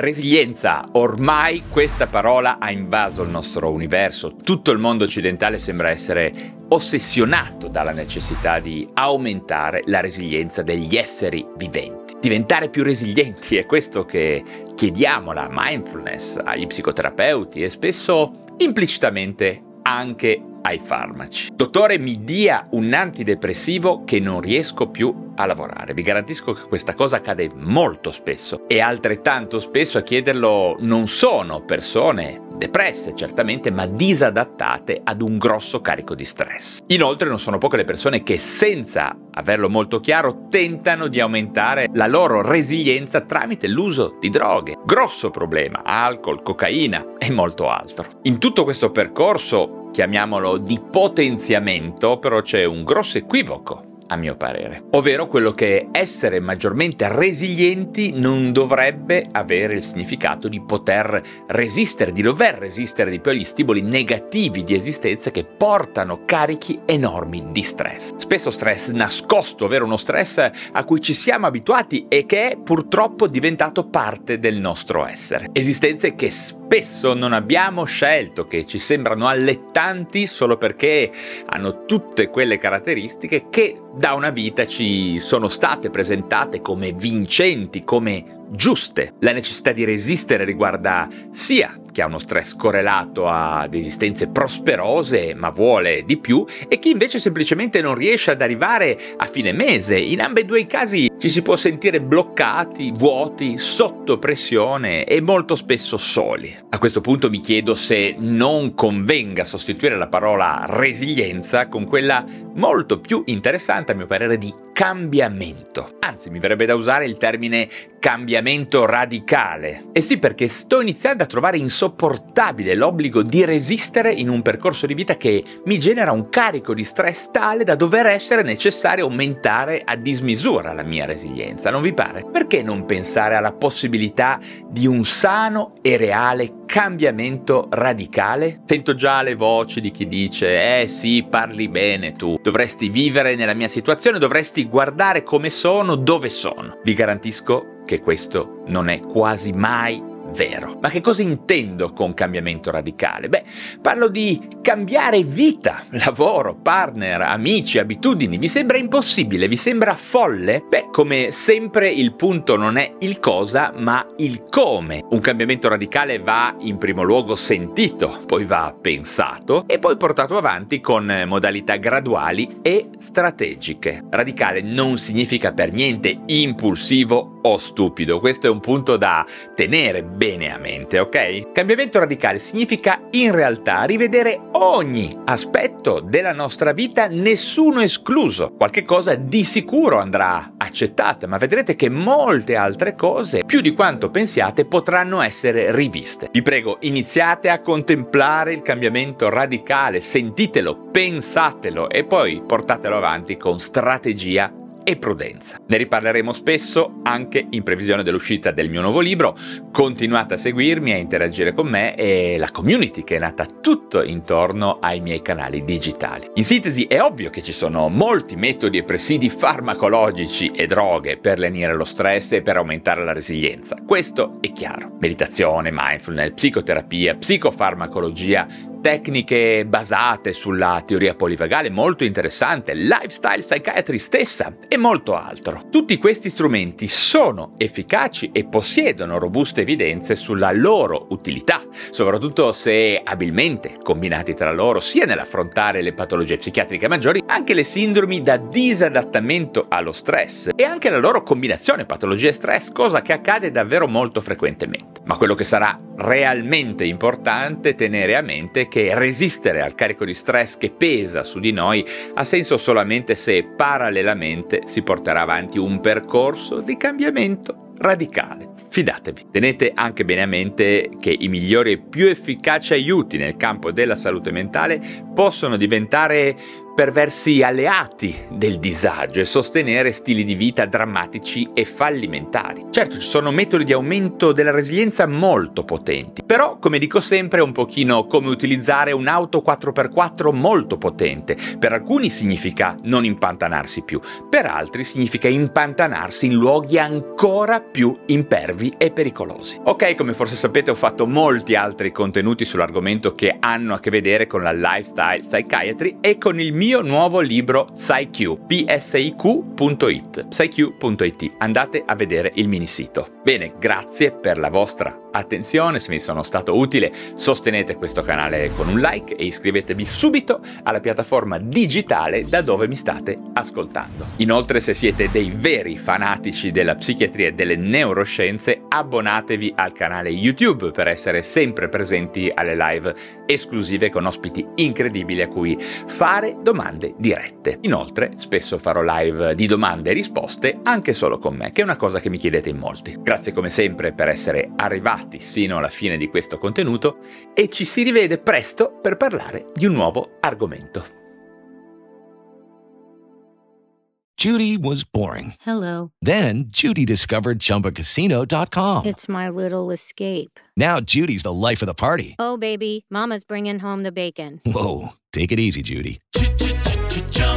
Resilienza, ormai questa parola ha invaso il nostro universo. Tutto il mondo occidentale sembra essere ossessionato dalla necessità di aumentare la resilienza degli esseri viventi. Diventare più resilienti è questo che chiediamo alla mindfulness, agli psicoterapeuti e spesso implicitamente anche ai farmaci. Dottore, mi dia un antidepressivo che non riesco più a lavorare. Vi garantisco che questa cosa accade molto spesso e altrettanto spesso a chiederlo non sono persone depresse certamente, ma disadattate ad un grosso carico di stress. Inoltre non sono poche le persone che senza averlo molto chiaro tentano di aumentare la loro resilienza tramite l'uso di droghe. Grosso problema, alcol, cocaina e molto altro. In tutto questo percorso, chiamiamolo di potenziamento, però c'è un grosso equivoco a mio parere. Ovvero quello che essere maggiormente resilienti non dovrebbe avere il significato di poter resistere, di dover resistere di più agli stimoli negativi di esistenza che portano carichi enormi di stress. Spesso stress nascosto, ovvero uno stress a cui ci siamo abituati e che è purtroppo diventato parte del nostro essere. Esistenze che spesso non abbiamo scelto, che ci sembrano allettanti solo perché hanno tutte quelle caratteristiche che da una vita ci sono state presentate come vincenti, come giuste. La necessità di resistere riguarda sia chi ha uno stress correlato ad esistenze prosperose ma vuole di più e chi invece semplicemente non riesce ad arrivare a fine mese. In ambedue i casi ci si può sentire bloccati, vuoti, sotto pressione e molto spesso soli. A questo punto mi chiedo se non convenga sostituire la parola resilienza con quella molto più interessante a mio parere di cambiamento. Anzi, mi verrebbe da usare il termine cambiamento radicale. E sì, perché sto iniziando a trovare insopportabile l'obbligo di resistere in un percorso di vita che mi genera un carico di stress tale da dover essere necessario aumentare a dismisura la mia resilienza, non vi pare? Perché non pensare alla possibilità di un sano e reale cambiamento radicale? Sento già le voci di chi dice, eh sì, parli bene tu, dovresti vivere nella mia situazione, dovresti guardare come sono, dove sono. Vi garantisco che questo non è quasi mai vero. Ma che cosa intendo con cambiamento radicale? Beh, parlo di cambiare vita, lavoro, partner, amici, abitudini. Vi sembra impossibile? Vi sembra folle? Beh, come sempre il punto non è il cosa, ma il come. Un cambiamento radicale va in primo luogo sentito, poi va pensato e poi portato avanti con modalità graduali e strategiche. Radicale non significa per niente impulsivo o stupido, questo è un punto da tenere bene a mente, ok? Cambiamento radicale significa in realtà rivedere ogni aspetto della nostra vita, nessuno escluso. Qualche cosa di sicuro andrà accettata, ma vedrete che molte altre cose, più di quanto pensiate, potranno essere riviste. Vi prego, iniziate a contemplare il cambiamento radicale, sentitelo, pensatelo e poi portatelo avanti con strategia e prudenza. Ne riparleremo spesso anche in previsione dell'uscita del mio nuovo libro. Continuate a seguirmi, a interagire con me e la community che è nata tutto intorno ai miei canali digitali. In sintesi è ovvio che ci sono molti metodi e presidi farmacologici e droghe per lenire lo stress e per aumentare la resilienza. Questo è chiaro. Meditazione, mindfulness, psicoterapia, psicofarmacologia, tecniche basate sulla teoria polivagale molto interessante, lifestyle psychiatry stessa e molto altro. Tutti questi strumenti sono efficaci e possiedono robuste evidenze sulla loro utilità, soprattutto se abilmente combinati tra loro sia nell'affrontare le patologie psichiatriche maggiori, anche le sindromi da disadattamento allo stress e anche la loro combinazione patologie e stress, cosa che accade davvero molto frequentemente. Ma quello che sarà realmente importante tenere a mente che resistere al carico di stress che pesa su di noi ha senso solamente se parallelamente si porterà avanti un percorso di cambiamento radicale. Fidatevi. Tenete anche bene a mente che i migliori e più efficaci aiuti nel campo della salute mentale possono diventare perversi alleati del disagio e sostenere stili di vita drammatici e fallimentari. Certo, ci sono metodi di aumento della resilienza molto potenti, però come dico sempre è un pochino come utilizzare un'auto 4x4 molto potente. Per alcuni significa non impantanarsi più, per altri significa impantanarsi in luoghi ancora più impervi e pericolosi. Ok, come forse sapete ho fatto molti altri contenuti sull'argomento che hanno a che vedere con la lifestyle psychiatry e con il mio mio nuovo libro PsyQ, psiq.it, psyq.it. Andate a vedere il mini sito. Bene, grazie per la vostra attenzione, se mi sono stato utile sostenete questo canale con un like e iscrivetevi subito alla piattaforma digitale da dove mi state ascoltando. Inoltre se siete dei veri fanatici della psichiatria e delle neuroscienze abbonatevi al canale YouTube per essere sempre presenti alle live esclusive con ospiti incredibili a cui fare domande dirette. Inoltre spesso farò live di domande e risposte anche solo con me, che è una cosa che mi chiedete in molti. Grazie come sempre per essere arrivati sino alla fine di questo contenuto e ci si rivede presto per parlare di un nuovo argomento. Judy was boring. Hello. Then Judy discovered ChumbaCasino.com. It's my little escape. Now Judy's the life of the party. Oh, baby, Mama's bringing home the bacon. Whoa, take it easy, Judy.